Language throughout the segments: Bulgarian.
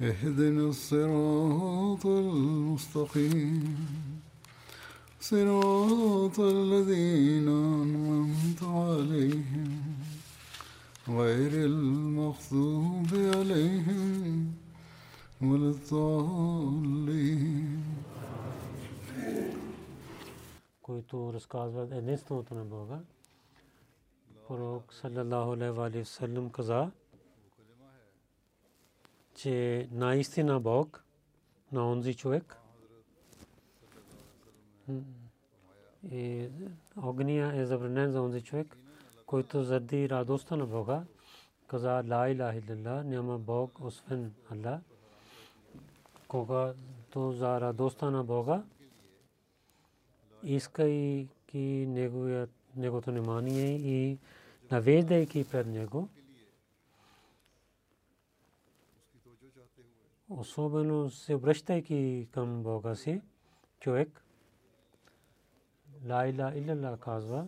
اهدنا الصراط المستقيم صراط الذين أنعمت عليهم غير المغضوب عليهم ولا الضالين които разказват единството на Бога. Пророк саллалаху алейхи ва саллям каза, че наистина Бог на онзи човек и огния е забранен за онзи човек, който заради радостта на Бога каза Ла илаха илlallah, няма Бог освен Аллах. Когато за радостта на Бога искайки неговото внимание и навеждайки пред него, особено се обръщайки към Бога си, човек, Лайла Илlallah казва,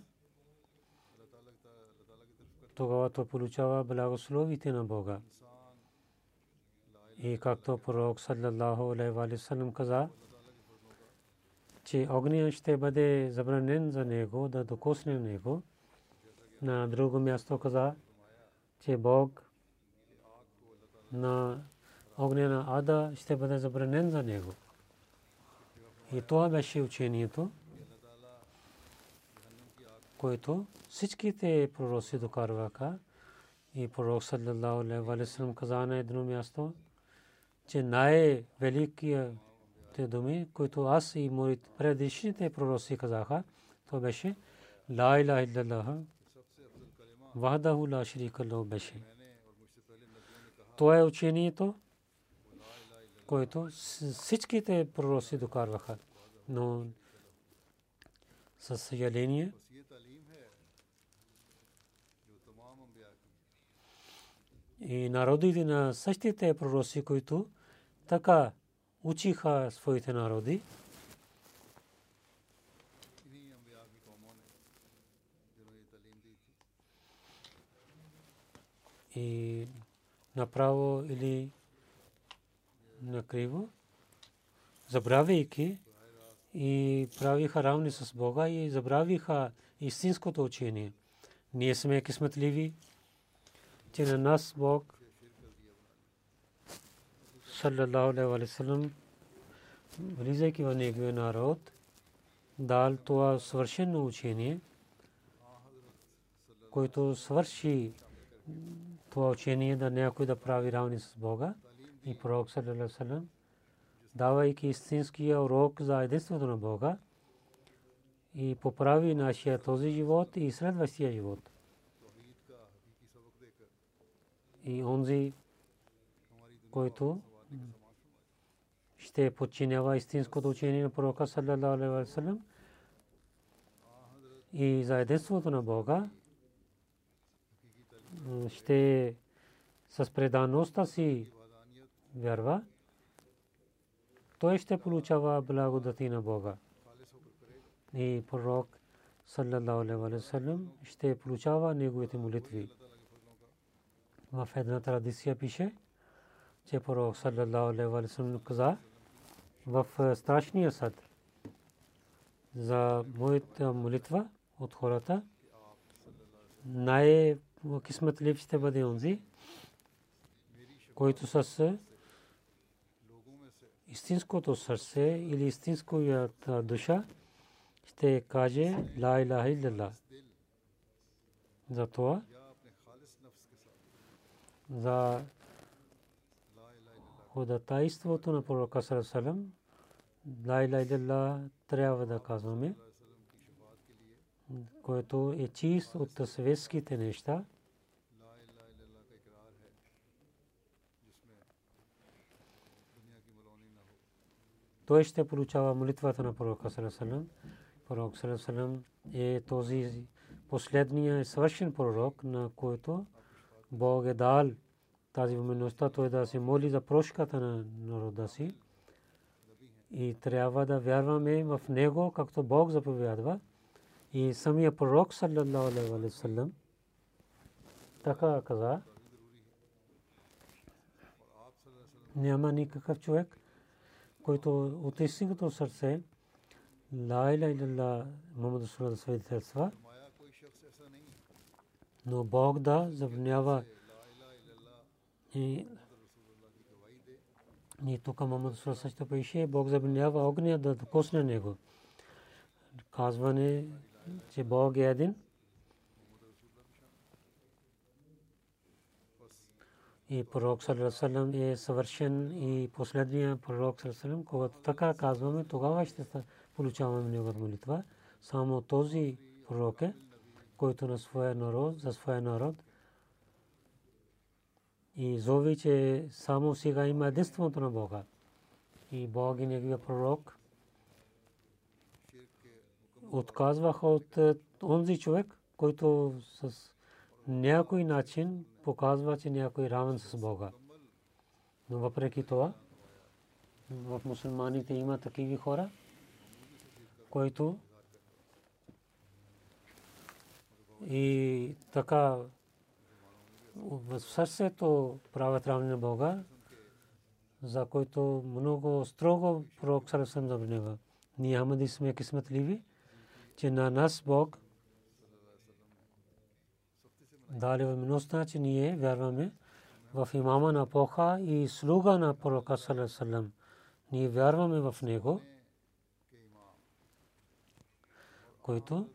тогава то получава благословите на Бога. И както пророк саллаллаху алейхи ва саллям каза, че огня ще бъде забранен за него да докосне него. На друго място каза, че Бог на огня на ада ще бъде забранен за него. И това беше учението, което всичките пророци докарваха. И пророк саллаллаху алейхи каза на едно място, че най-великият те думи, които аз и моите предишните пророци казаха, то беше Ла иляха илlallah, вахдаху ла шарика лаху беше. Това е учението, което всичките пророци докарваха. Но със съжаление, и народите на същите пророци, които така учиха своите народи. И направо или накриво, забравяйки и правиха равни с Бога и забравиха истинското учение. Ние сме късметливи, че на нас Бог alaihi wa sallam влизайки в неговия народ, дал това свършено учение, който свърши това учение да някой да прави равни с Бога и пророк салам, давайки истинския урок за единството на Бога и поправи нашия този живот и следващия живот. И онзи, който ще подчинява истинското учение на пророка саллям и за единството на Бога ще с предаността си вярва, той ще получава благодати на Бога. И пророк саллалаху алейхи ще получава неговите молитви. В една традиция пише, че пророк саллалаху алейхи ва саллям каза, в страшния съд за моята молитва от хората. Най-кисметлив ще бъде онзи, който с истинското сърце или истинската душа ще каже ла илаха илlallah за това за ходатайството на пророка Салам ла илаха илlallah трябва да казваме което е чист от светските неща той ще получава молитвата на пророка Салам. Пророк Салам е този последния свършен пророк, на който Бог е дал тази възможността той да се моли за прошката на народа си. И трябва да вярваме в него, както Бог заповядва. И самия пророк, саллаллаху алейхи така каза, няма никакъв човек, който от истинското сърце ла иля илlallah Мухаммад Расулullah свидетелства, но Бог да забранява и и тук Мухаммад Расулullah също пише, Бог забранява огня да докосне него. Казване, че Бог е един. И пророк Салам е съвършен и последния пророк Салам, когато така казваме, тогава ще получаваме неговата молитва. Само този пророк е, който на своя народ, за своя народ и зови, че само сега има единството на Бога. И Бог и неговия пророк отказваха от онзи човек, който с някой начин показва, че някой равен с Бога. Но въпреки това, в мусулманите има такива хора, които и така в сърцето правят равни на Бога, за който много строго пророк Сарасам забранява. Ние Ахмади сме кисметливи, че на нас Бог дали възможността, че ние вярваме в имама на Поха и слуга на пророка Салам. Ние вярваме в него, който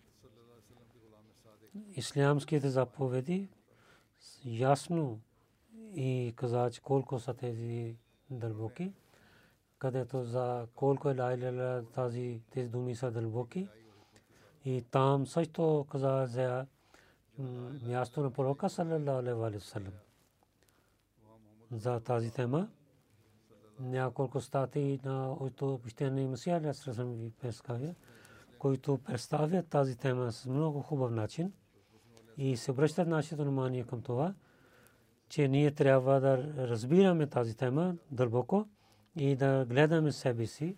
ислямските заповеди ясно и каза, че колко са тези дълбоки, където за колко е лайля тази тези думи са дълбоки. И там също каза за място на пророка саллалаху за тази тема. Няколко на който представят тази тема с много хубав начин и се обръщат нашето внимание към това, че ние трябва да разбираме тази тема дълбоко и да гледаме себе си.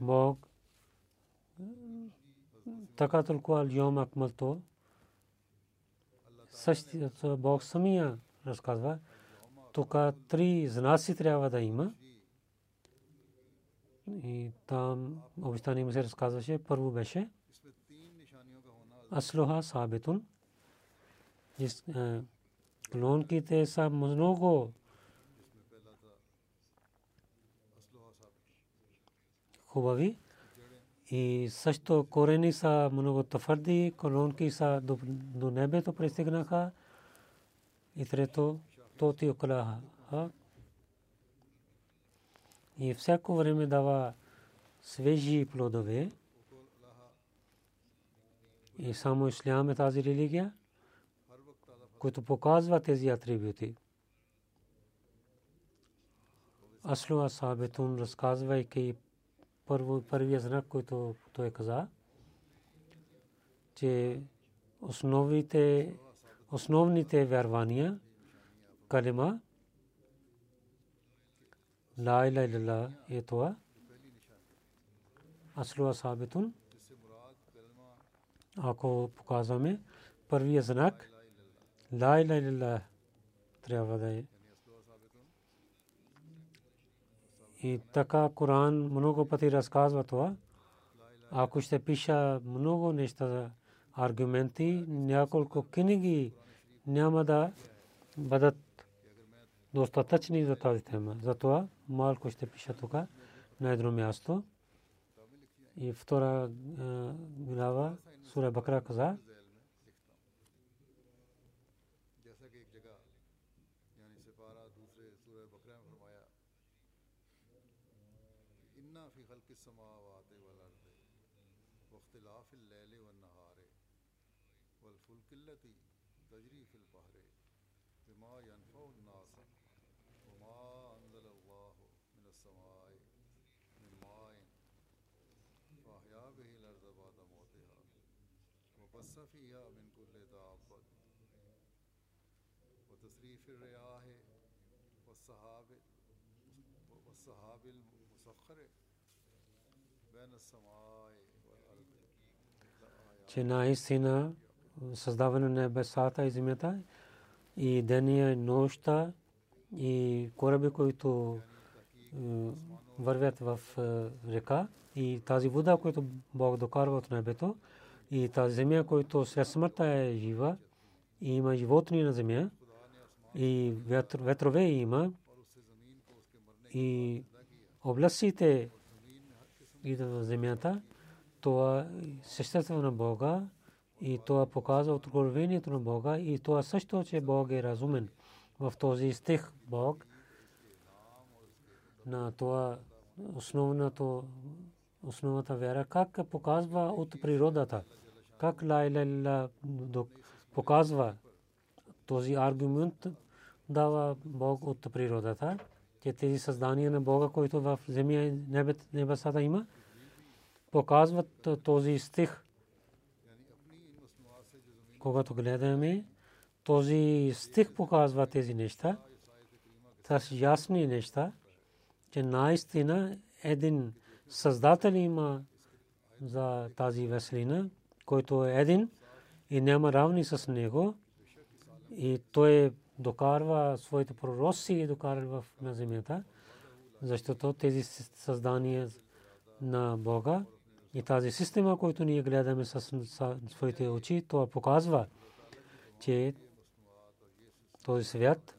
Бог така толкова Йом Акмалто същото Бог самия разказва. Тук три знаси трябва да има. И там обещание му се разказваше. Първо беше Аслуха Сабитун. Клонките са много хубави и също корени са много твърди, колонки са до небето пристигнаха и трето тоти околаха. И всяко време дава свежи плодове. И само ислям е тази религия, който показва тези атрибути. Аслуа Сабетун разказвайки първо, първия знак, който той каза, че основите, основните вярвания, калима, ла иля илля е това, аслуа сабитун, ако показваме първия знак, ла иля илля трябва да е. И така Коран много пъти разказва това. Ако ще пиша много неща аргументи, няколко книги няма да бъдат достатъчни за тази тема. Затова малко ще пиша тук на едно място. И втора глава, Сура Бакра каза, че наистина създаване на небесата и земята и деня и нощта и кораби, които вървят в река и тази вода, която Бог докарва от небето, и тази земя, която след смъртта е жива, и има животни на земя, и ветрове има, и областите идват в земята, това същество на Бога и това показва откровението на Бога и това също, че Бог е разумен. В този стих Бог на това основното основната вяра, как показва от природата, как ла иля показва този аргумент дава Бог от природата, че тези създания на Бога, които в земя и небесата има, показват този стих. Когато гледаме, този стих показва тези неща, са ясни неща, че наистина един Създател има за тази веселина, който е един и няма равни с него. И той докарва своите пророци и докарва на земята, защото тези създания на Бога и тази система, която ние гледаме с своите очи, това показва, че този свят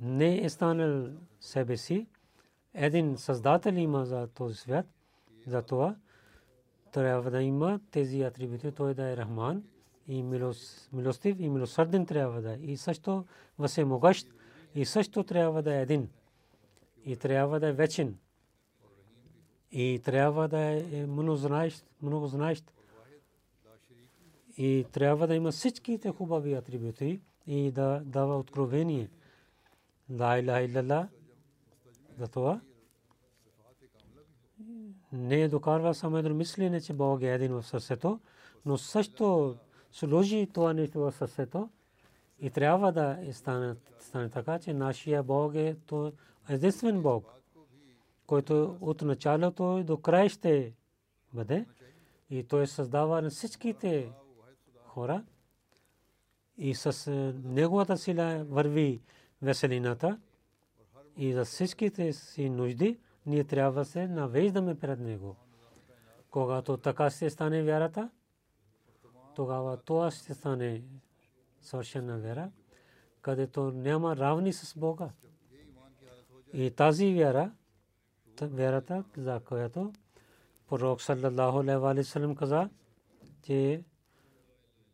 не е станал себе си, един създател има за този свят. За това трябва да има тези атрибути. Той да е Рахман и милостив и милосърден трябва да е. И също въземогъщ и също трябва да е един. И трябва да е вечен. И трябва да е много знаещ. И трябва да има всичките хубави атрибути и да дава откровение. Ла иллаллах затова не докарва само едно мислене, че Бог е един в сърцето, но също сложи това нещо в сърцето и трябва да стане, стане така, че нашия Бог е то единствен Бог, който от началото до край ще бъде. И той създава на всичките хора и с неговата сила върви веселината и за всичките си нужди ние трябва се навеждаме пред него. Когато така се стане вярата, тогава това ще стане съвършена вяра, където няма равни с Бога. И тази вяра, вярата, за която пророк саллаллаху алейхи ва каза, че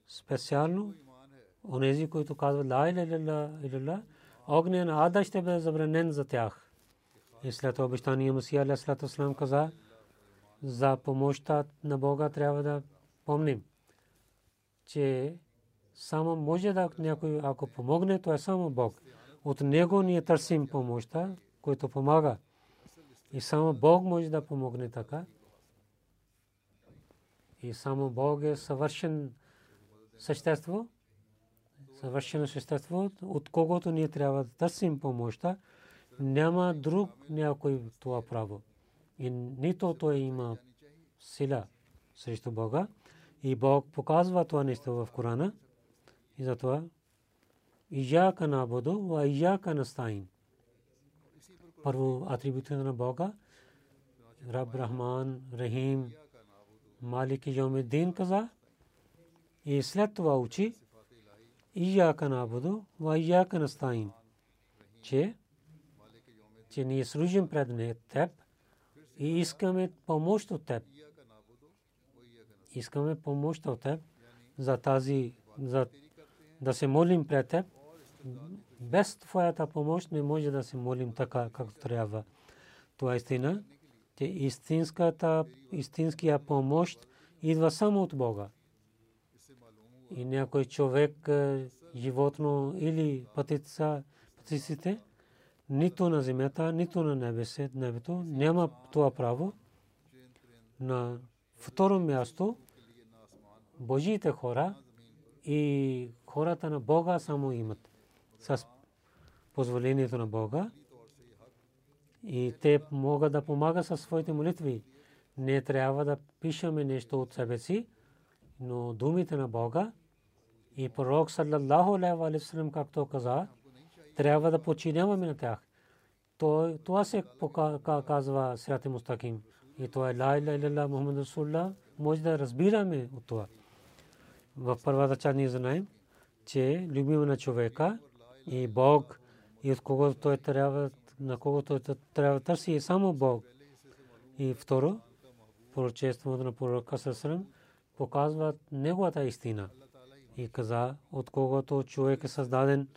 специално онези, които казват ла иля илля огнен ада ще бъде забранен за тях. И след обещания Мусия Алясалату каза, за помощта на Бога трябва да помним, че само може да някой, ако помогне, то е само Бог. От Него ние търсим помощта, който помага. И само Бог може да помогне така. И само Бог е съвършен същество съвършено същество, от когото ние трябва да търсим помощта, няма друг някой това право. И нито той има сила срещу Бога. И Бог показва това нещо в Корана. И затова Ияка набуду, а Ияка настаин. Първо атрибутите на Бога. Раб Рахман, Рахим, Малик Йомиддин каза. И след това учи Ияка набуду, ва ияка настаин. Че, че ние служим пред не теб и искаме помощ от теб. Искаме помощ от теб за тази, за да се молим пред теб. Без твоята помощ не може да се молим така, както трябва. Това е истина, че истинската, истинския помощ идва само от Бога и някой човек, е, животно или пътица, пътиците, нито на земята, нито на небесе, небето, няма това право. На второ място, Божиите хора и хората на Бога само имат с позволението на Бога и те могат да помагат със своите молитви. Не трябва да пишеме нещо от себе си, но думите на Бога и пророк саллаллаху алейхи ва салlam както каза, трябва да починяваме на тях. То, това се казва Сират Мустаким. И това е Ла иля иля Мухаммад Расулла. Може да разбираме от това. В първата част ние знаем, че любим на човека и Бог и от кого той трябва, на кого той трябва търси е само Бог. И второ, пророчеството на пророка Сасрам показва неговата истина и каза, от когото човек е създаден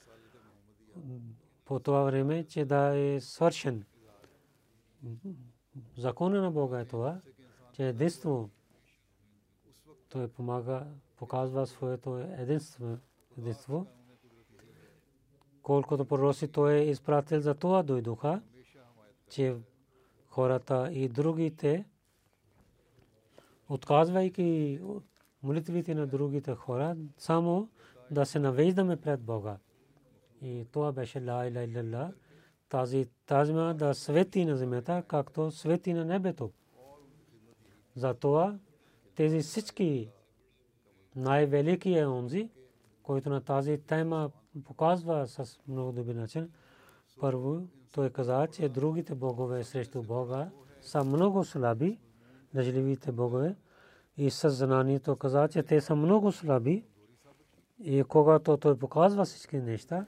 по това време, че да е свършен. Закона на Бога е това, че единство той помага, показва своето единство. Колкото пророци той е изпратил за това дойдоха, че хората и другите, отказвайки молитвите на другите хора, само да се навеждаме пред Бога. И това беше ла иля илля тази тазма да свети на земята, както свети на небето. Затова тези всички най-велики е онзи, който на тази тема показва с много добър начин. Първо, той каза, че другите богове срещу Бога са много слаби, дъжливите богове и съзнанието каза, че те са много слаби и когато той показва всички неща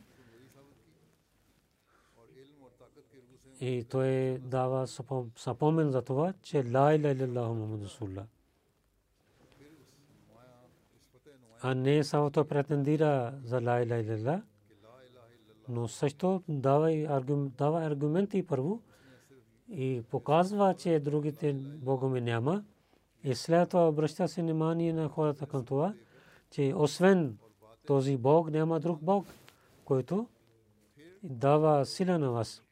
и той дава съпомен за това, че ла иля илlallah Мухаммад Расулullah. А не само той претендира за ла иля илlallah, но също дава аргументи първо и показва, че другите богове няма и след това обръща се внимание на хората към това, че освен този Бог няма друг Бог, който дава сила на вас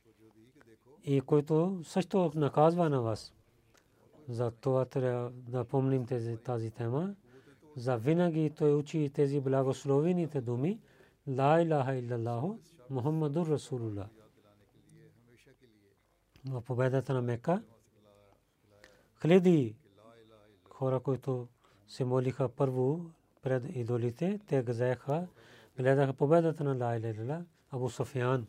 и който също наказва на вас. За това трябва да помним тези, тази тема. За винаги той учи тези благословените думи. Ла илаха иллаллаху Мухаммадур Расулулlah. В победата на Мека хиляди хора, които се молиха първо пред идолите, те газеха, гледаха победата на Ла Иля Абу Софиан.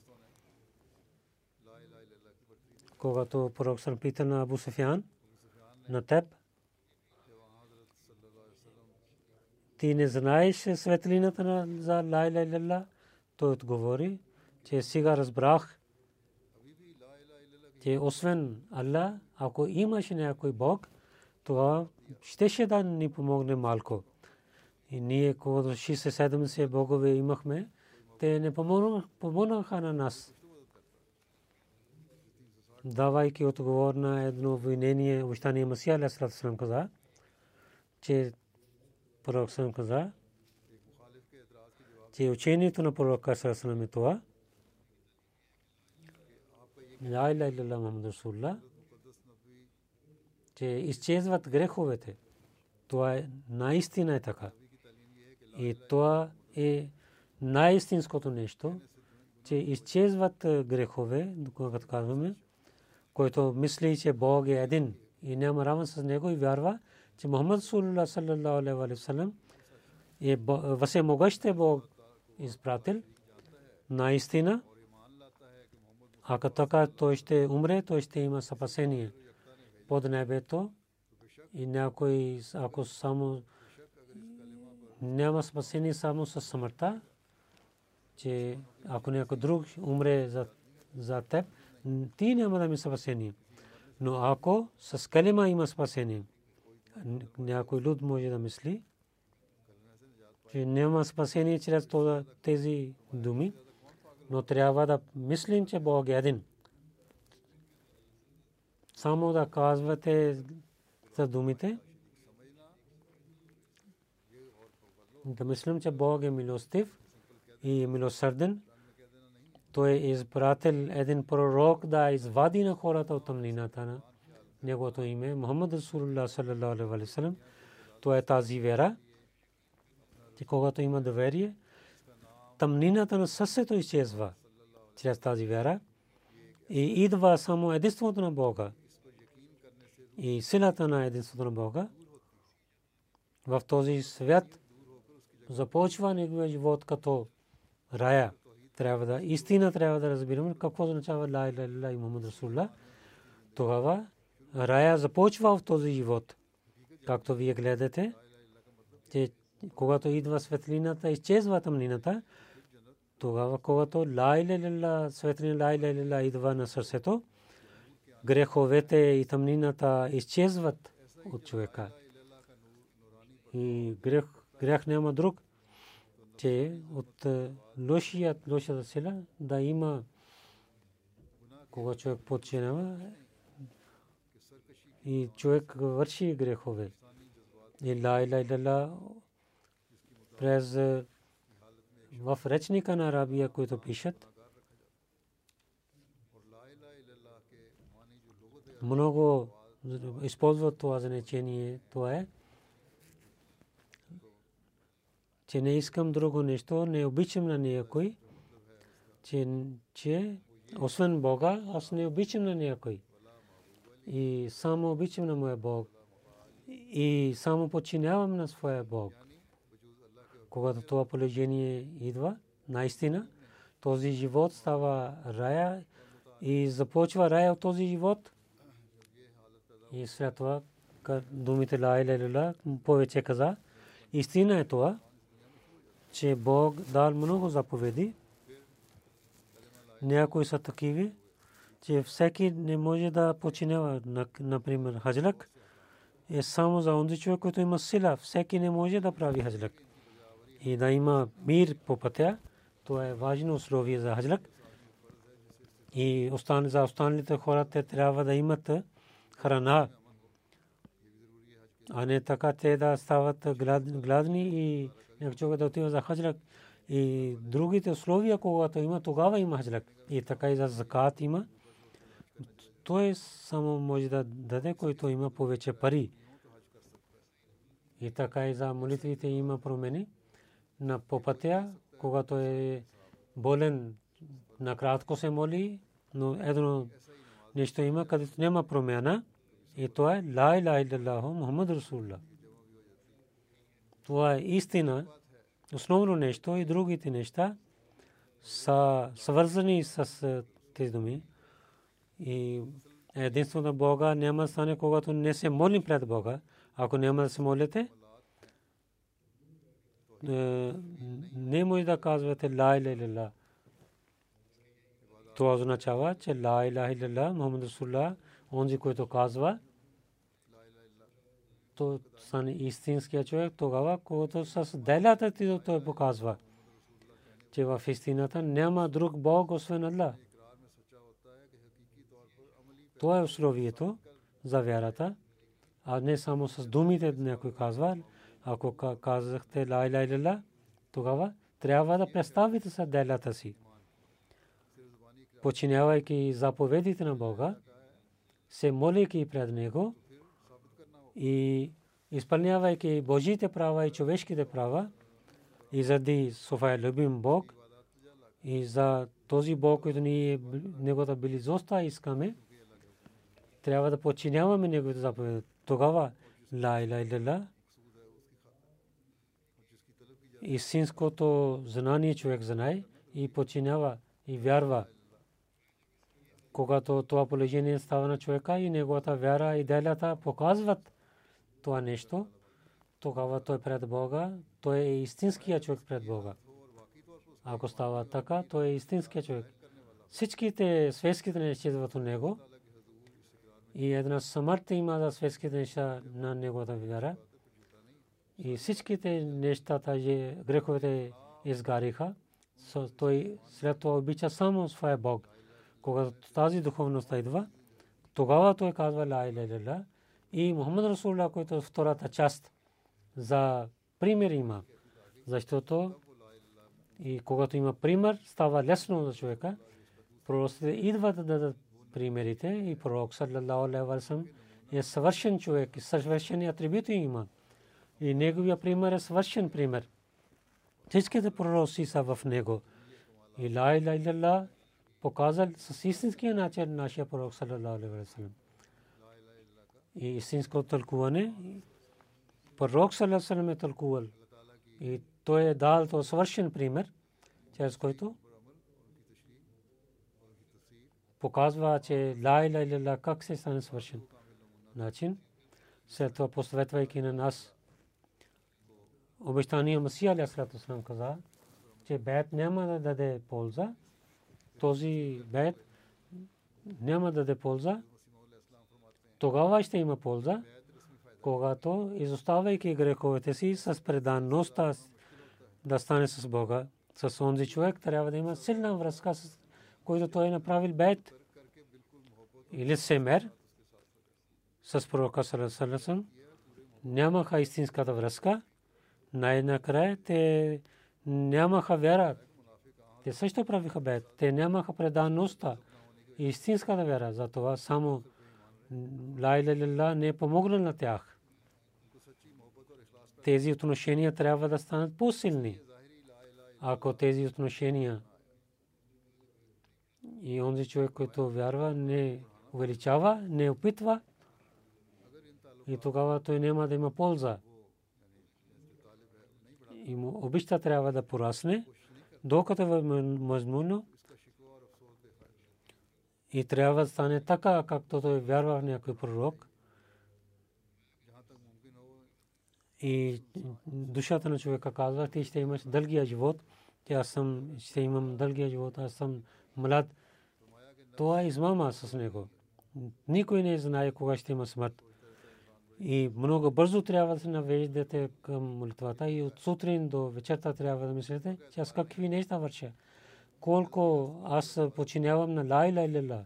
Когато пророк съм пита на Абу Софиан, на теб, ти не знаеш светлината на за той отговори, че сега разбрах, че освен Аллах, ако имаш някой Бог, това щеше да ни помогне малко. И ние, когато 60-70 богове имахме, те не помогнаха на нас. Давайки отговор на едно обвинение, обещание Масия Аля Салам каза, че пророк каза, че учението на пророка Салам е това, لا إله إلا الله محمد رسول الله че изчезват греховете. Това е наистина е така. И това е най-истинското нещо, че изчезват грехове, когато казваме, който мисли, че Бог е един и няма равен с него и вярва, че Мухаммад Сулулlah саллаллаху алейхи ва салlam е всемогъщ Бог изпратил наистина. ако така той ще умре, той ще има спасение под небето и някой, ако само няма спасение само с смъртта, че ако някой друг умре за, за теб, ти няма да ми спасение. Но ако с калима има спасение, някой люд може да мисли, че няма спасение чрез тези думи, но трябва да мислим, че Бог е един. Само да казвате за думите, да мислим, че Бог е милостив и милосърден. Той е изпратил един пророк да извади на хората от тъмнината на неговото име. Мухаммад Расулулlah саллалаху тъмнината на сърцето изчезва чрез тази вера и идва само единството на Бога и силата на единството на Бога. В този свят започва неговия живот като рая. Трябва да, истина трябва да разбираме какво означава ла иля иля и Мухаммад Расулла. Тогава рая започва в този живот. Както вие гледате, че когато идва светлината, изчезва тъмнината, тогава когато ла иля иля светлина ла иля иля идва на сърцето, греховете и тъмнината изчезват от човека. И грех, грех няма друг, че от лошият, лошата сила да има кога човек подчинява и човек върши грехове. И ла иля иля през в речника на арабия, които пишат, много използват това значение. Това е, че не искам друго нещо, не обичам на някой, че, че освен Бога, аз не обичам на някой. И само обичам на моя Бог. И само подчинявам на своя Бог. Когато това положение идва, наистина, този живот става рая и започва рая от този живот – и след това думите ла иля повече каза. Истина е това, че Бог дал много заповеди. Някои са такиви, че всеки не може да починява, например, хаджлак е само за онзи човек, който има сила. Всеки не може да прави хаджлак. И да има мир по пътя, това е важно условие за хаджлак. И за останалите хора те трябва да имат храна. А не така те да стават гладни и някой да отива за хаджлак. И другите условия, когато има, тогава има хаджлак. И така и за закат има. Той само може да даде, който има повече пари. И така и за молитвите има промени. На попътя, когато е болен, накратко се моли, но едно нещо има, където няма промяна. И това е Ла иля Иллаллаху Мухаммад Расулла. Това е истина, основно нещо и другите неща са свързани с тези думи. И единството на Бога няма стане, когато не се молим пред Бога. Ако няма да се молите, не може да казвате Ла иля Иллаллах. Това означава, че Ла иля Иллаллах Мухаммад Расулла онзи, който казва, то стане истинския човек, тогава, когато с делята ти той показва, че в истината няма друг Бог, освен Аллах. Това е условието за вярата, а не само с думите някой казва. Ако казахте ла иля иля, тогава трябва да представите с делята си. Починявайки заповедите на Бога, се молейки пред Него и изпълнявайки Божите права и човешките права и заради Софая любим Бог и за този Бог, който ние Неговата близостта искаме, трябва да подчиняваме Неговите заповеди. Тогава ла иля иля истинското знание човек знае и подчинява и вярва когато това положение става на човека и неговата вяра и делята показват това нещо, тогава той пред Бога, той е истинския човек пред Бога. Ако става така, той е истинския човек. Всичките светските неща идват от него и една смърт има за светските неща на неговата вяра. И всичките нещата, греховете изгариха. Той след това обича само своя Бог. Когато тази духовност идва, тогава той казва ла иля и Мухаммад Расулла, който е втората част за пример има. Защото и когато има пример, става лесно за човека. Пророците идват да дадат примерите и пророк саллалаху алейхи ва салlam е съвършен човек и съвършени атрибути има. И неговия пример е съвършен пример. Всичките пророци са в него. И ла иля илlallah показал с истинския начин нашия пророк саллалаху алейхи ва салlam. И истинско тълкуване пророк саллалаху алейхи ва е тълкувал. И той е дал то съвършен пример, чрез който показва, че ла иля иля как се стане свършен начин. След това посветвайки на нас обещания Масия Алясалату каза, че бед няма да даде полза. Този бед няма да даде полза. Тогава ще има полза, когато изоставяйки греховете си с преданността да стане с Бога. С онзи човек трябва да има силна връзка, с който той е направил бед или семер с пророка Салесалесън. Нямаха истинската връзка. Най-накрая те нямаха вяра. Те също правиха бед. Те нямаха преданността истинската вяра. Затова само Лайла не е помогна на тях. Тези отношения трябва да станат по-силни. Ако тези отношения и онзи човек, който вярва, не увеличава, не опитва, и тогава той няма да има полза. И му обичта трябва да порасне, докато е възможно и трябва да стане така, както той вярва в някой пророк. И душата на човека казва, ти ще имаш дългия живот, че аз съм, ще имам дългия живот, аз съм млад. Това е измама с него. Никой не знае кога ще има смърт. И много бързо трябва да се навеждате към молитвата и от сутрин до вечерта трябва да мислите, че аз какви неща върша. Колко аз починявам на ла иля илля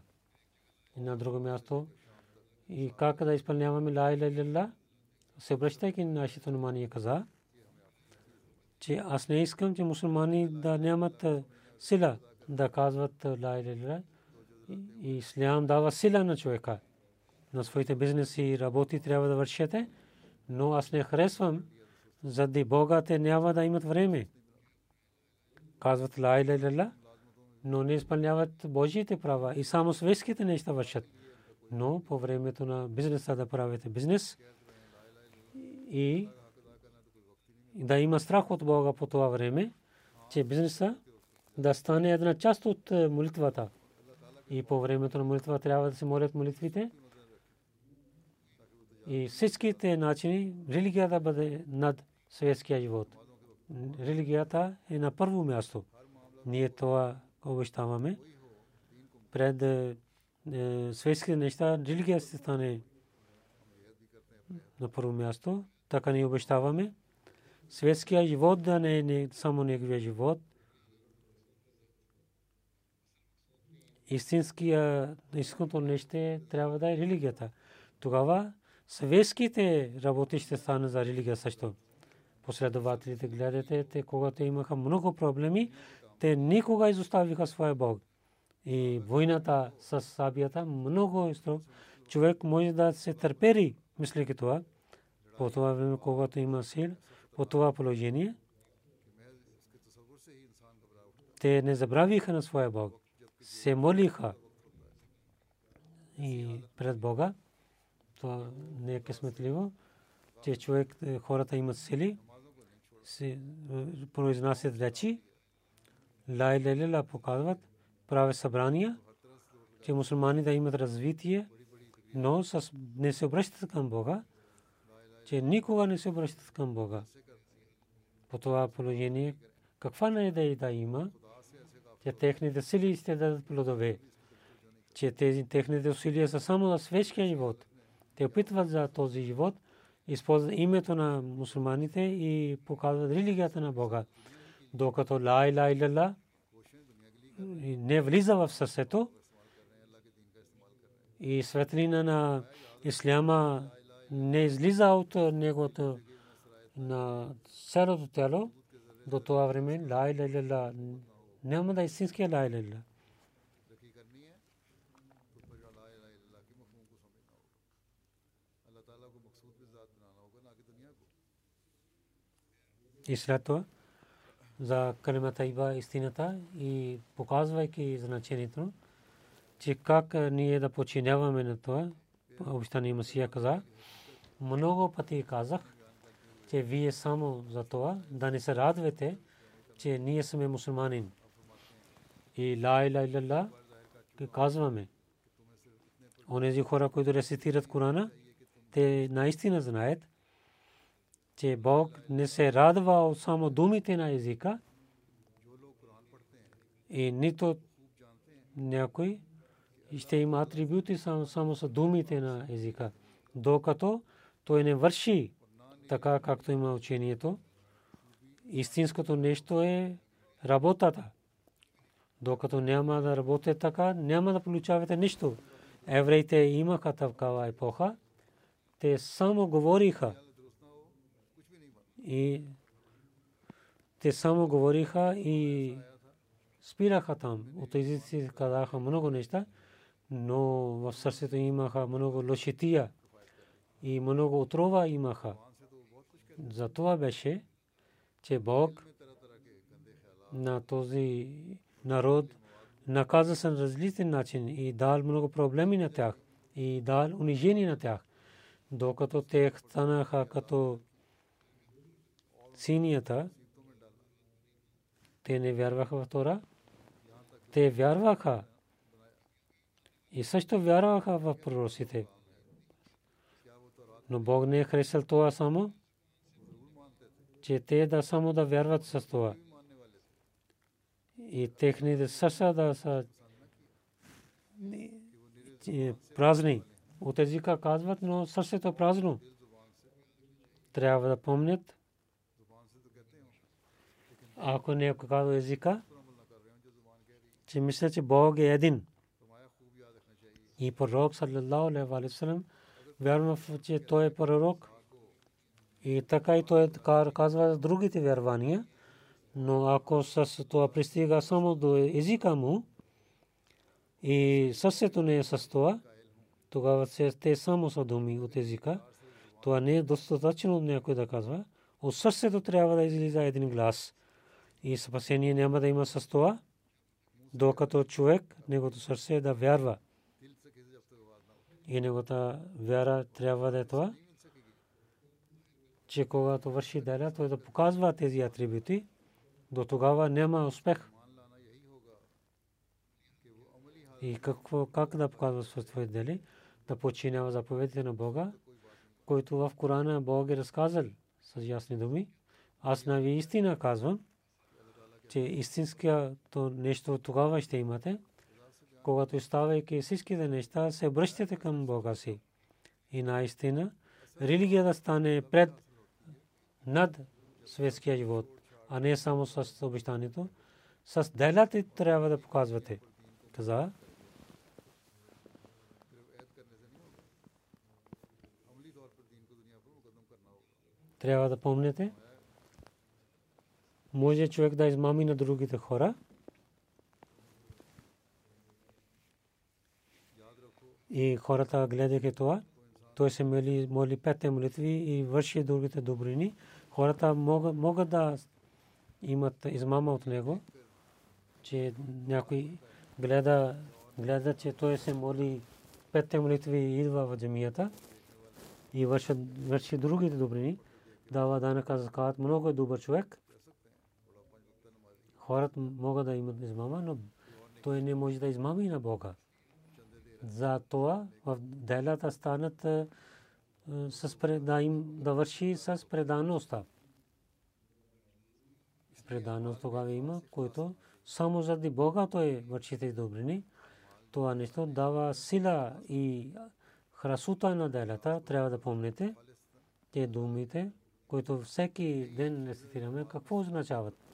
и на друго място. И как да изпълняваме ла иля илля се обръщайки на нашето внимание каза, че аз не искам, че мусулмани да нямат сила да казват ла иля илля и ислям дава сила на човека на своите бизнеси работи трябва да вършите, но аз не харесвам, заради Бога те няма да имат време. Казват ла иля, но не изпълняват Божиите права и само светските неща вършат. Но по времето на бизнеса да правите бизнес и да има страх от Бога по това време, че бизнеса да стане една част от молитвата. И по времето на молитва трябва да се молят молитвите. И всичките начини религията да бъде над светския живот. Религията е на първо място. Ние това обещаваме. Пред е, светските неща религия ще стане на първо място. Така ни обещаваме. Светския живот да не е само неговия живот. Истинското нещо трябва да е религията. Тогава светските работи ще станат за религия също. Последователите гледате, те когато имаха много проблеми, те никога изоставиха своя Бог. И войната с Сабията много строг. Човек може да се търпери, мислейки това. По това време, когато има сил, по това положение, те не забравиха на своя Бог. Се молиха и пред Бога. Това не е късметливо, че човек, е, хората имат сили, се е, произнасят речи, ла иля показват, правят събрания, че мусулмани да имат развитие, но с, не се обръщат към Бога. Че никога не се обръщат към Бога. По това положение, каква найде да има, че техните сили ще дадат плодове, че тези техните усилия са само за светския живот. Те опитват за този живот, използват името на мусулманите и показват религията на Бога. Докато ла иля иля не влиза в сърцето и светлина на исляма не излиза от неговото на цялото тяло, до това време ла иля няма да е истинския ла иля И след това за калимата Иба истината и показвайки значението, че как ние да починяваме на това, обещание Масия каза, много пъти казах, че вие само за това да не се радвате, че ние сме мусулманин. И ла иля илlallah казваме. Онези хора, които рецитират Корана, те наистина знаят, че Бог не се радва само думите на езика и нито някой ще има атрибути само, само с думите на езика. Докато той не върши така, както има учението, истинското нещо е работата. Докато няма да работите така, няма да получавате нищо. Евреите имаха такава епоха. Те само говориха и те само говориха и спираха там. От езици казаха много неща, но в сърцето имаха много лошития и много отрова имаха. За това беше, че Бог на този народ наказа се на различен начин и дал много проблеми на тях и дал унижение на тях, докато те станаха като синията, те не вярваха в Тора, те вярваха и също вярваха в пророците. Но Бог не е харесал това само, че те да само да вярват с това. И техните сърца да са празни. От езика казват, но сърцето е празно. Трябва да помнят, ако не казва езика, че мисля, че Бог е един. И пророк, саллаллаху алейхи ва салlam, вярва, че той е пророк. И така и той казва другите вярвания. Но ако с това пристига само до езика му и сърцето не е с това, тогава те само са думи от езика. Това не е достатъчно някой да казва. От сърцето трябва да излиза един глас и спасение няма да има с това, докато човек, неговото сърце да вярва. И неговата вяра трябва да е това, че когато върши деля, той да показва тези атрибути, до тогава няма успех. И какво, как да показва своите дели, да починява заповедите на Бога, който в Корана Бог е разказал с ясни думи. Аз на ви истина казвам, че истинското нещо тогава ще имате, когато ставайки всичките неща, се обръщате към Бога си. И наистина, религията стане пред над светския живот, а не само с обещанието. С делата трябва да показвате. Каза, трябва да помните, може човек да измами на другите хора. И хората гледайки това, той се моли, моли петте молитви и върши другите добрини. Хората могат, могат да имат измама от него, че някой гледа, гледа, че той се моли петте молитви и идва в джамията и върши, върши другите добрини. Дава данъка закат. Много е добър човек хората могат да имат измама, но той не може да измами на Бога. За това в делата станат с да им да върши с предаността. Преданост тогава има, който само заради Бога той върши тези добрини. Това нещо дава сила и красота на делата. Трябва да помните те думите, които всеки ден не цитираме, какво означават.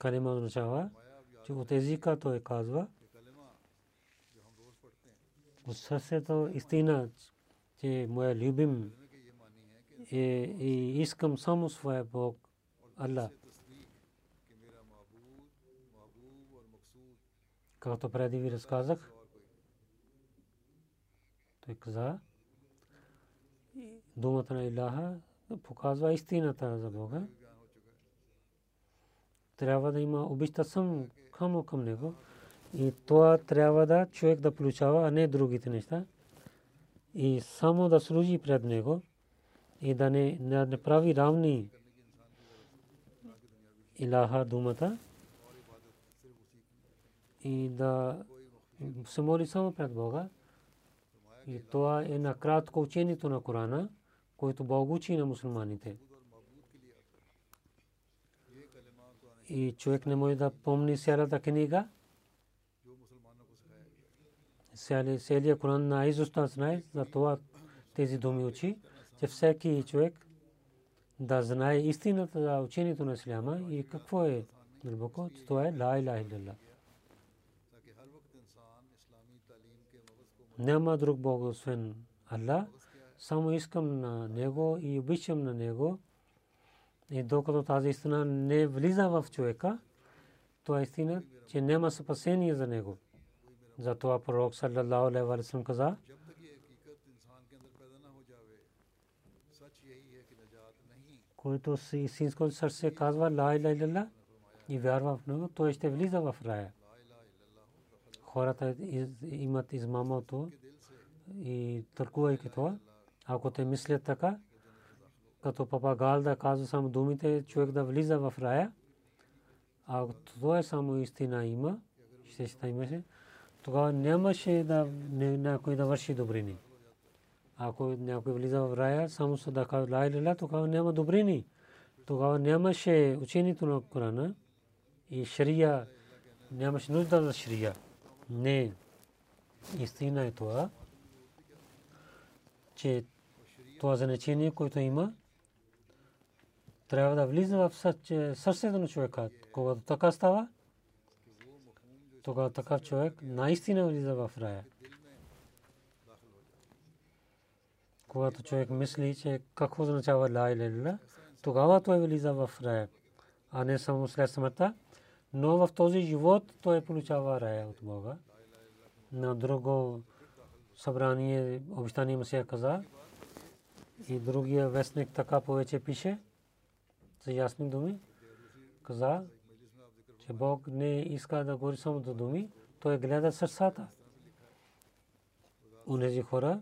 Калима означава, че от езика той казва, от сърцето истина, че моя любим е, и искам само своя Бог, Аллах. Както преди ви разказах, той каза, думата на Илаха показва истината за Бога. Трябва да има обичта само към него. И това трябва да човек да получава, а не другите неща. И само да служи пред него и да не, не прави равни Илаха думата и да се моли само пред Бога. И това е накратко учението на Корана, който Бог учи на мусулманите. И човек не може да помни цялата книга. Целият Коран на изуста знае, за това тези думи учи, че всеки човек да знае истината за учението на Исляма и какво е дълбоко, че това е Ла Иляха Иллаллах. Няма друг Бог освен Аллах. Само искам на Него и обичам на Него. И докато тази истина не влиза в човека, това е истина, че няма спасение за него. Затова пророк саллаллаху алейхи ва саллям каза, който с истинско сърце казва ла иля илля и вярва в него, той ще влиза в рая. Хората имат измамото и търкувайки това. Ако те мислят така, като папагал да казва само думите, човек да влиза в рая, а това е само истина има, ще ще имаше, тогава нямаше да някой да върши добрини. Ако някой влиза в рая, само се да казва ла иля, тогава няма добрини. Тогава нямаше учението на Корана и шрия, нямаше нужда за шрия. Не, истина е това, че това значение, което има, трябва да влиза в сърцето на човека. Когато така става, тогава такъв човек наистина влиза в рая. Когато човек мисли, че какво означава ла иля тогава той влиза в рая, а не само след смъртта. Но в този живот той получава рая от Бога. На друго събрание обещание Масия каза и другия вестник така повече пише за ясни думи. Каза, че Бог не иска да говори само до думи, той гледа сърцата. Унези хора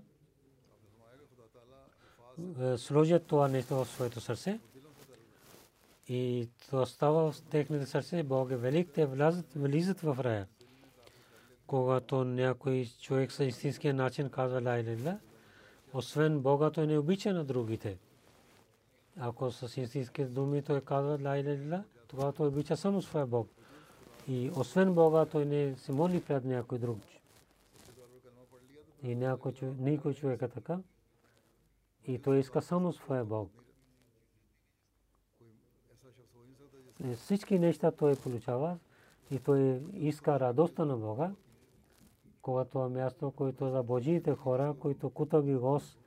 е, сложат това нещо в своето сърце и то става в техните сърце. Бог е велик, те влизат в рая. Когато някой човек с истинския начин казва ла иля, освен Бога той не обича на другите. Ако с истински думи той казва ла иля, тогава той обича само своя Бог. И освен Бога той не се моли пред някой друг. И никой човек е така. И той иска само своя Бог. И всички неща той получава и той иска радостта на Бога. Когато е място, което за Божиите хора, които кутаби гос,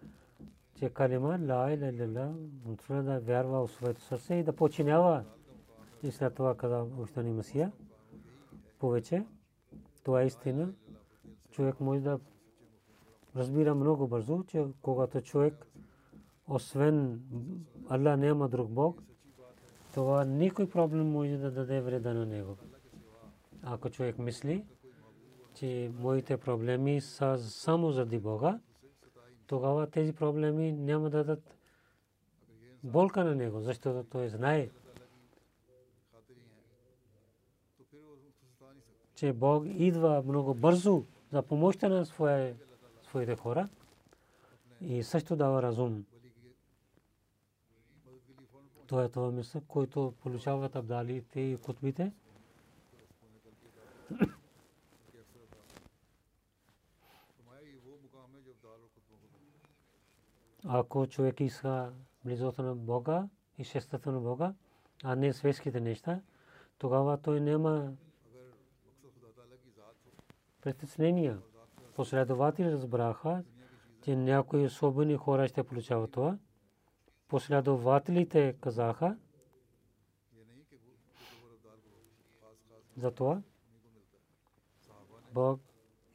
че калима ла иля иля, да вярва в своето сърце и да починява. И след това каза Ощани Масия, повече, това е истина. Човек може да разбира много бързо, че когато човек освен Аллах няма друг Бог, това никой проблем може да даде вреда на него. Ако човек мисли, че моите проблеми са само заради Бога, тогава тези проблеми няма да дадат болка на него, защото той знае, че Бог идва много бързо за помощта на своите хора и също дава разум. Това е това мисъл, който получават абдалите и кутбите. Ако човек иска близота на Бога и шестата на Бога, а не светските неща, тогава той няма притеснения. Последователи разбраха, че някои особени хора ще получават това. Последователите казаха, за това Бог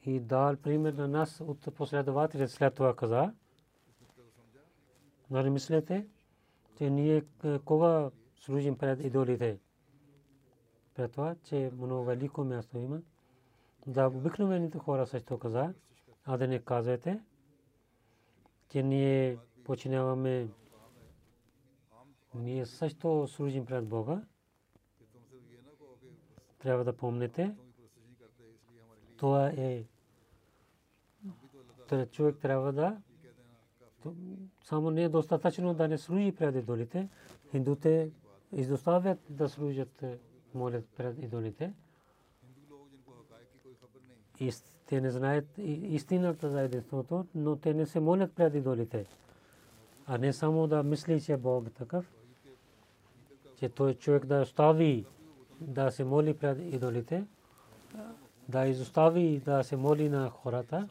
и дал пример на нас от последователите след това каза. Нали мислите, че ние кога служим пред идолите? Пред това, че много велико място има. Да, обикновените хора също каза, а да не казвате, че ние починяваме, ние също служим пред Бога. Трябва да помните, това е човек трябва да само не е достатъчно да не служи пред идолите. Хиндуте изоставят да служат, молят пред идолите те не знаят истината за единството, но те не се молят пред идолите. А не само да мисли, че Бог е такъв, че той човек да остави да се моли пред идолите, да изостави да се моли на хората.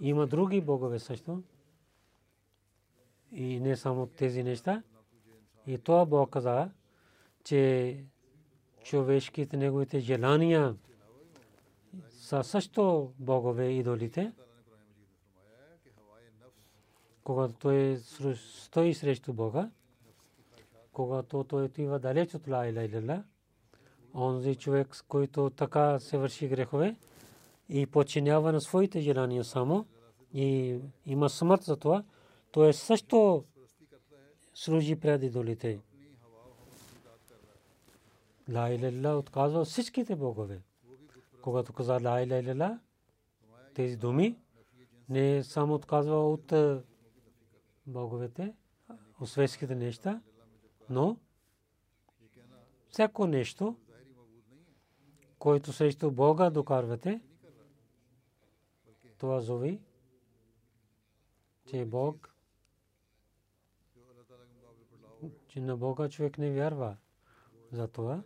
Има други богове също. И не само тези неща. И това Бог каза, че човешките неговите желания са също богове идолите. Когато той стои срещу Бога, когато той отива далеч от Ла Иля Иля, онзи човек, който така се върши грехове и подчинява на своите желания само и има смърт за това, той също служи пред идолите. Ла отказва всичките богове когато каза ла тези думи не само отказва от боговете, от светските неща, но всяко нещо, който срещу Бога докарвате, това зови, че Бог, че на Бога човек не вярва. Затова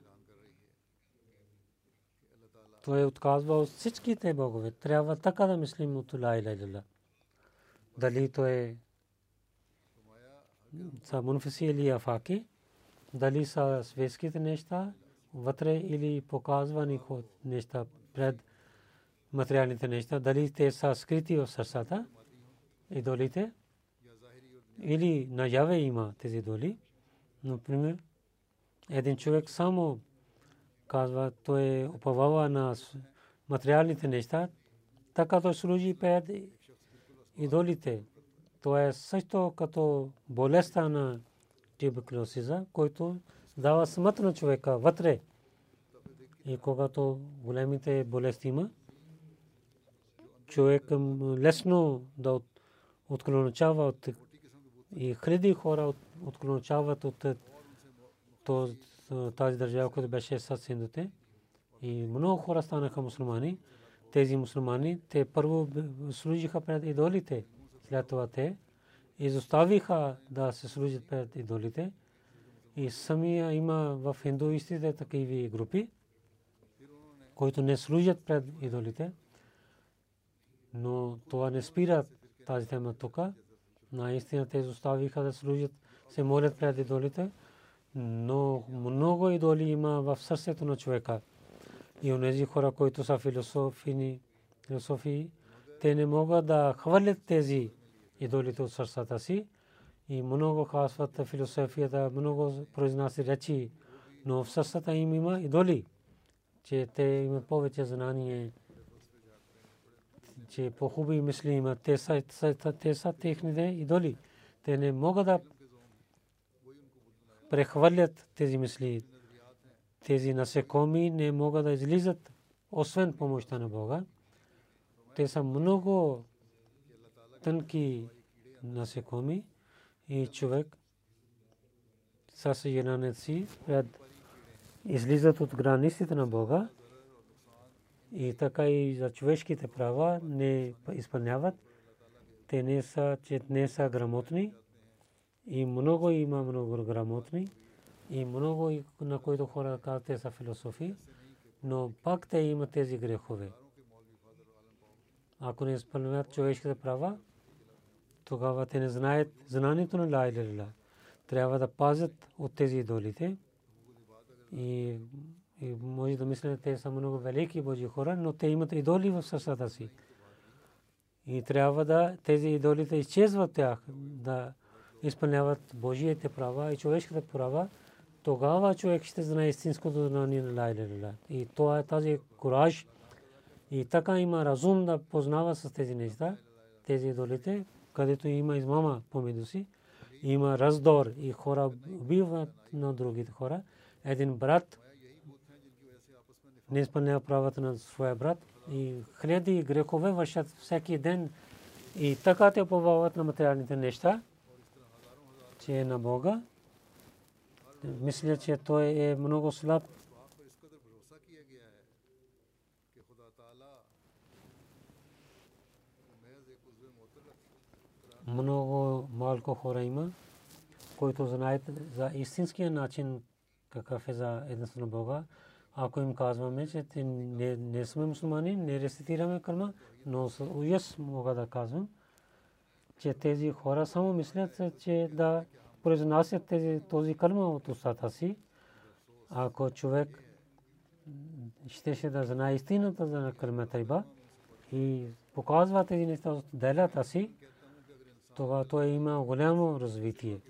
той е отказва от всичките богове. Трябва така да мислим от Ла Иля Дали то е са мунфиси или афаки, дали са светските неща вътре или показвани неща пред материалните неща, дали те са скрити в сърцата, идолите, или наяве има тези идоли. Например, един човек само казва, той е уповава на материалните неща, така той служи пред идолите. Това е също като болестта на туберкулозиза, който дава смърт на човека вътре. И когато големите болести има, човек лесно да отклончава от и хиляди хора отклончават от тази държава, която беше с синдуте. И много хора станаха мусулмани. Тези мусулмани, те първо служиха пред идолите. След това те изоставиха да се служат пред идолите. И самия има в индуистите такива групи, които не служат пред идолите. Но това не спира тази тема тук. Наистина те изоставиха да служат, се молят пред идолите но много идоли има в сърцето на човека. И онези хора, които са философини, философии, те не могат да хвърлят тези идолите от сърцата си. И много казват философията, много произнася речи, но в сърцата им има идоли, че те имат повече знание, че по-хубави мисли имат. Те са, те са техните идоли. Те не могат да прехвърлят тези мисли. Тези насекоми не могат да излизат, освен помощта на Бога. Те са много тънки насекоми и човек с пред излизат от границите на Бога и така и за човешките права не изпълняват. Те не са, че не са грамотни и много има много грамотни и много на които хора казват те са философи, но пак те имат тези грехове. Ако не изпълняват човешките права, тогава те не знаят знанието на ла Трябва да пазят от тези идолите. И, и може да мислят, те са много велики Божи хора, но те имат идоли в сърцата си. И трябва да тези идолите изчезват тях, да изпълняват Божиите права и човешките права, тогава човек ще знае истинското знание на Лайля И това е тази кураж. И така има разум да познава с тези неща, тези идолите, където има измама помежду си, има раздор и хора убиват на другите хора. Един брат не изпълнява правата на своя брат и хиляди грехове вършат всеки ден и така те повават на материалните неща, че е на Бога. Мисля, че той е много слаб много малко хора има, които знаят за истинския начин какъв е за единствено Бога. Ако им казваме, че не, не сме мусулмани, не рецитираме кърма, но уяс мога да казвам, че тези хора само мислят, че да произнасят тези, този кърма от устата си. Ако човек щеше да знае истината за кърма тайба и показва тези неща от делата си, това той има голямо развитие.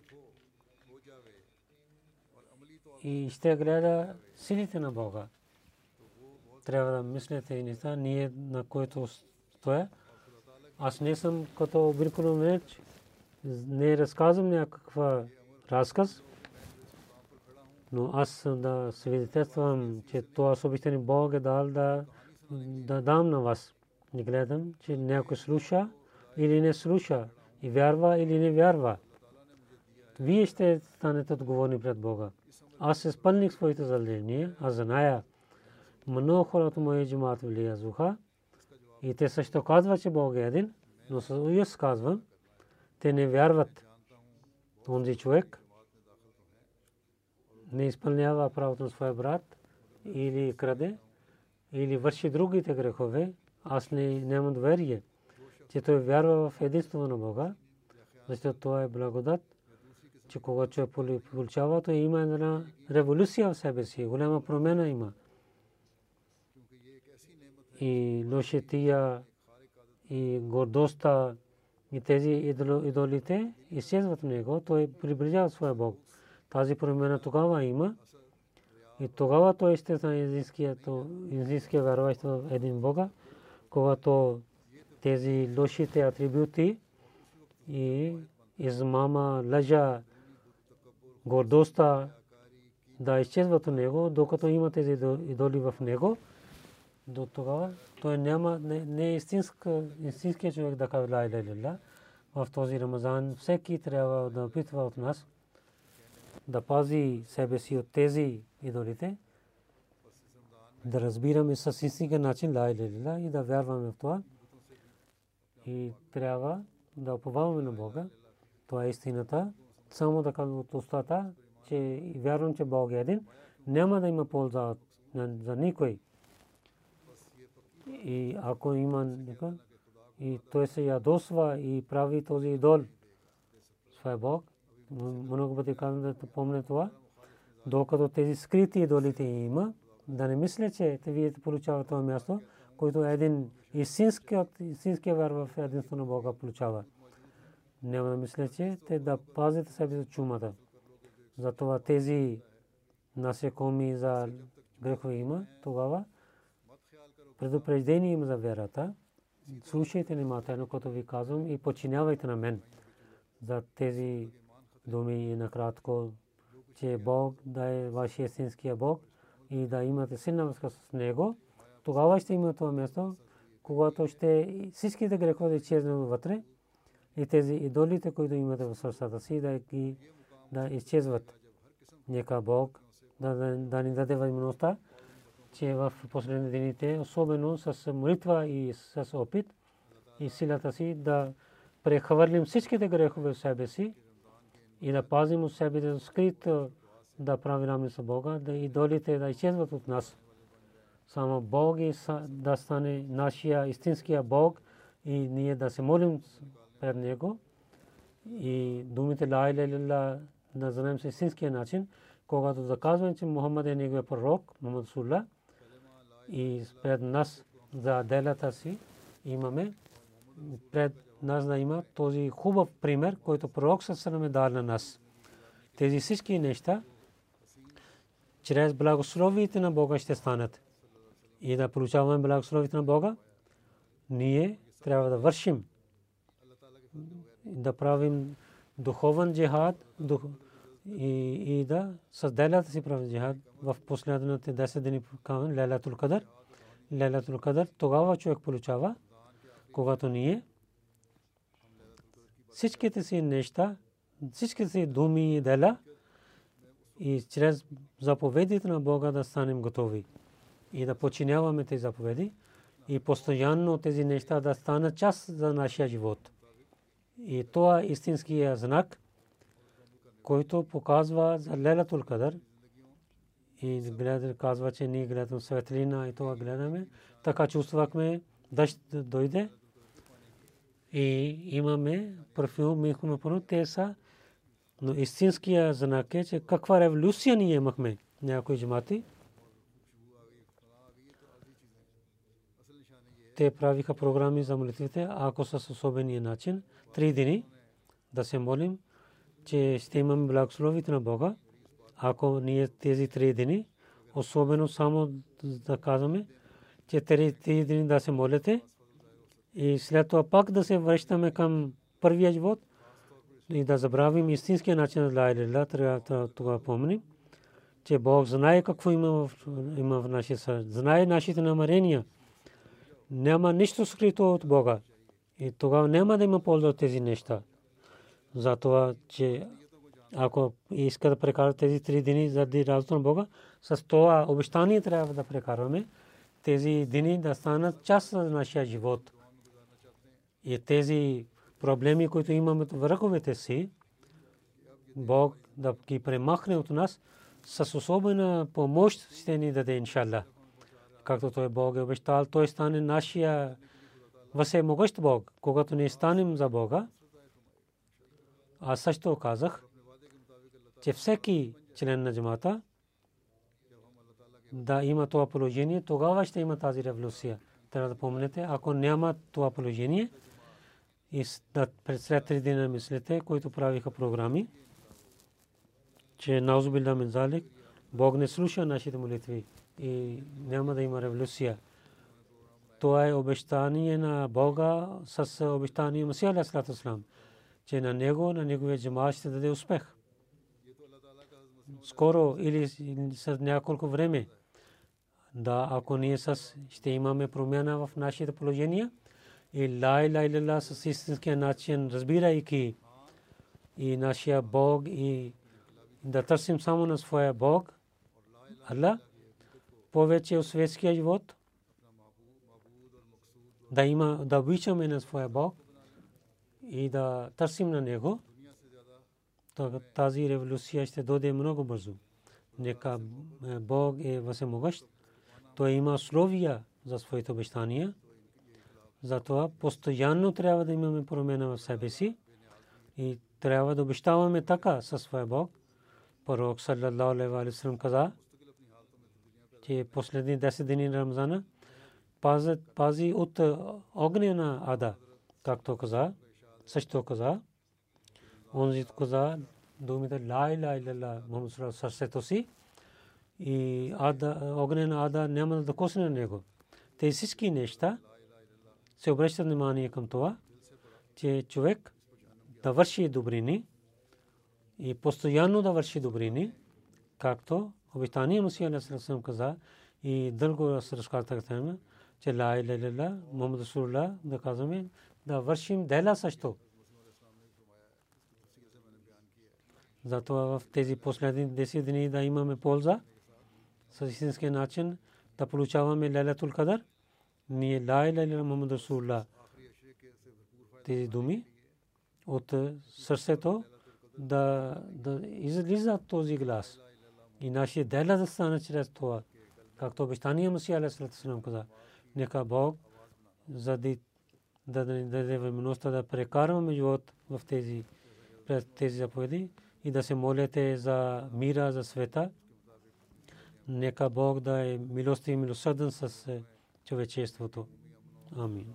И ще гледа силите на Бога. Трябва да мислите и неща, ние на което стоя. Аз не съм като Биркулум реч, не разказвам някаква разказ, но аз да свидетелствам, че това съобщение Бог е дал да, да дам на вас. Не гледам, че някой слуша или не слуша и вярва или не вярва. Вие ще станете отговорни пред Бога. Аз изпълних своите задължения, аз зная много хора от моя джимат влиязваха и те също казват, че Бог е един, но с уяс казвам, те не вярват. Онзи човек не изпълнява правото на своя брат или краде, или върши другите грехове, аз не, нямам доверие че той вярва в единството на Бога, защото това е благодат, че когато човек получава, то има една революция в себе си, голяма промена има. И лошетия, и гордостта, и тези идолите изчезват него, той приближава своя Бог. Тази промена тогава има. И тогава той ще стане истинския вярващ в един Бога, когато тези лошите атрибути и измама, лъжа, гордостта да изчезват от него, докато има тези идоли в него, до тогава той няма, не е истинския човек да казва ла иля В този Рамазан всеки трябва да опитва от нас да пази себе си от тези идолите, да разбираме с истинския начин ла иля и да вярваме в това и трябва да уповаваме на Бога. Това е истината. Само да кажа от устата, че вярвам, че Бог е един, няма да има полза за никой. И ако има никой, и той се ядосва и прави този идол, това Бог. Много пъти казвам да помня това. Докато тези скрити идолите има, да не мисля, че вие получавате това място, който един истинският, истинския вяра в единство на Бога получава. Няма да мисля, че те да пазят себе от чумата. Затова тези насекоми за грехове има, тогава предупреждение има за вярата. Слушайте внимателно, но като ви казвам и починявайте на мен за тези думи и накратко, че Бог да е вашия истинския Бог и да имате силна връзка с Него тогава ще има това място, когато ще всичките грехове изчезнат вътре и тези идолите, които имате в сърцата си, да ги да изчезват. Нека Бог да, да, да ни даде възможността, че в последните дените, особено с молитва и с опит и силата си, да прехвърлим всичките грехове в себе си и да пазим от себе да скрит да прави рами с Бога, да идолите да изчезват от нас. Само Бог и да стане нашия истинския Бог и ние да се молим пред Него и думите Ла Иля да знаем се истинския начин, когато заказваме, че Мухаммад е неговия пророк, Мухаммад Сулла, и пред нас за делата си имаме пред нас да има този хубав пример, който пророк със е дал на нас. Тези всички неща чрез благословите на Бога ще станат. И да получаваме благословите на Бога, ние трябва да вършим, да правим духовен джихад и, и да с делята си правим джихад в последните 10 дни към Кадър. Лелатул Кадър тогава човек получава, когато ние всичките си неща, всичките си думи и дела и чрез заповедите на Бога да станем готови и да починяваме тези заповеди и постоянно тези неща да станат част за нашия живот. И това е истинския знак, който показва за Лелатул Кадър. И гледа, казва, че ние гледаме светлина и това гледаме. Така чувствахме, дъжд дойде и имаме парфюм, михме първо, те са, но истинския знак е, че каква революция ние имахме, някои джамати. Те правиха програми за молитвите, ако с особения начин, три дни да се молим, че ще имаме благословите на Бога, ако ние тези три дни, особено само да казваме, че три дни да се молите, и след това пак да се връщаме към първия живот и да забравим истинския начин на Ла Иля трябва това помним, че Бог знае какво има в, има в нашия сърце, знае нашите намерения. Няма нищо скрито от Бога. И тогава няма да има полза от тези неща. Затова, че ако иска да прекарат тези три дни заради работа на Бога, с това обещание трябва да прекарваме тези дни да станат част от нашия живот и тези проблеми, които имаме в върховете си, Бог да ги премахне от нас с особена помощ ще ни даде, иншалла. Както той Бог е обещал, той стане нашия въземогъщ Бог. Когато ние станем за Бога, аз също казах, че всеки член на джамата да има това положение, тогава ще има тази революция. Трябва да помните, ако няма това положение, и след три дни мислите, които правиха програми, че наузубилла min залик, Бог не слуша нашите молитви и няма да има революция. Това е обещание на Бога с обещание Масия Алейхиссалату Ислам, че на него, на неговия джамаат ще даде успех. Скоро или след няколко време, да, ако ние ще имаме промяна в нашите положения, и ла иля илля с истинския начин, разбирайки и нашия Бог и да търсим само на своя Бог, Аллах, повече от светския живот, да има, да обичаме на своя Бог и да търсим на Него, тази революция ще дойде много бързо. Нека Бог е въземогъщ. Той има условия за своите обещания. Затова постоянно трябва да имаме промена в себе си и трябва да обещаваме така със своя Бог. Пророк саллаллаху алейхи ва каза, че последни 10 дни на Рамзана пази от огнена ада, както каза, също каза. Онзи каза думите ла иля илля Мухаммад сърцето си и ада, огнена ада няма да докосне него. Те всички неща се обръща внимание към това, че човек да върши добрини и постоянно да върши добрини, както обитание Мусия Алейхиссалам каза и дълго се разказва така, че ла иля илля Мухаммад Расулулlah да казваме да вършим дела също. Затова в тези последни 10 дни да имаме полза с истински начин да получаваме Лайлатул Кадър. Ние Ла Илайла Мухаммад Расулла тези думи от е, сърцето да, да излиза този глас. И нашия дела да стане чрез това. Както обещание Масия Аля Слатаслам каза, нека Бог заради да даде възможността да прекарваме живот в тези, през тези заповеди и да се молите за мира, за света. Нека Бог да е милостив и милосърден с човечеството. Амин.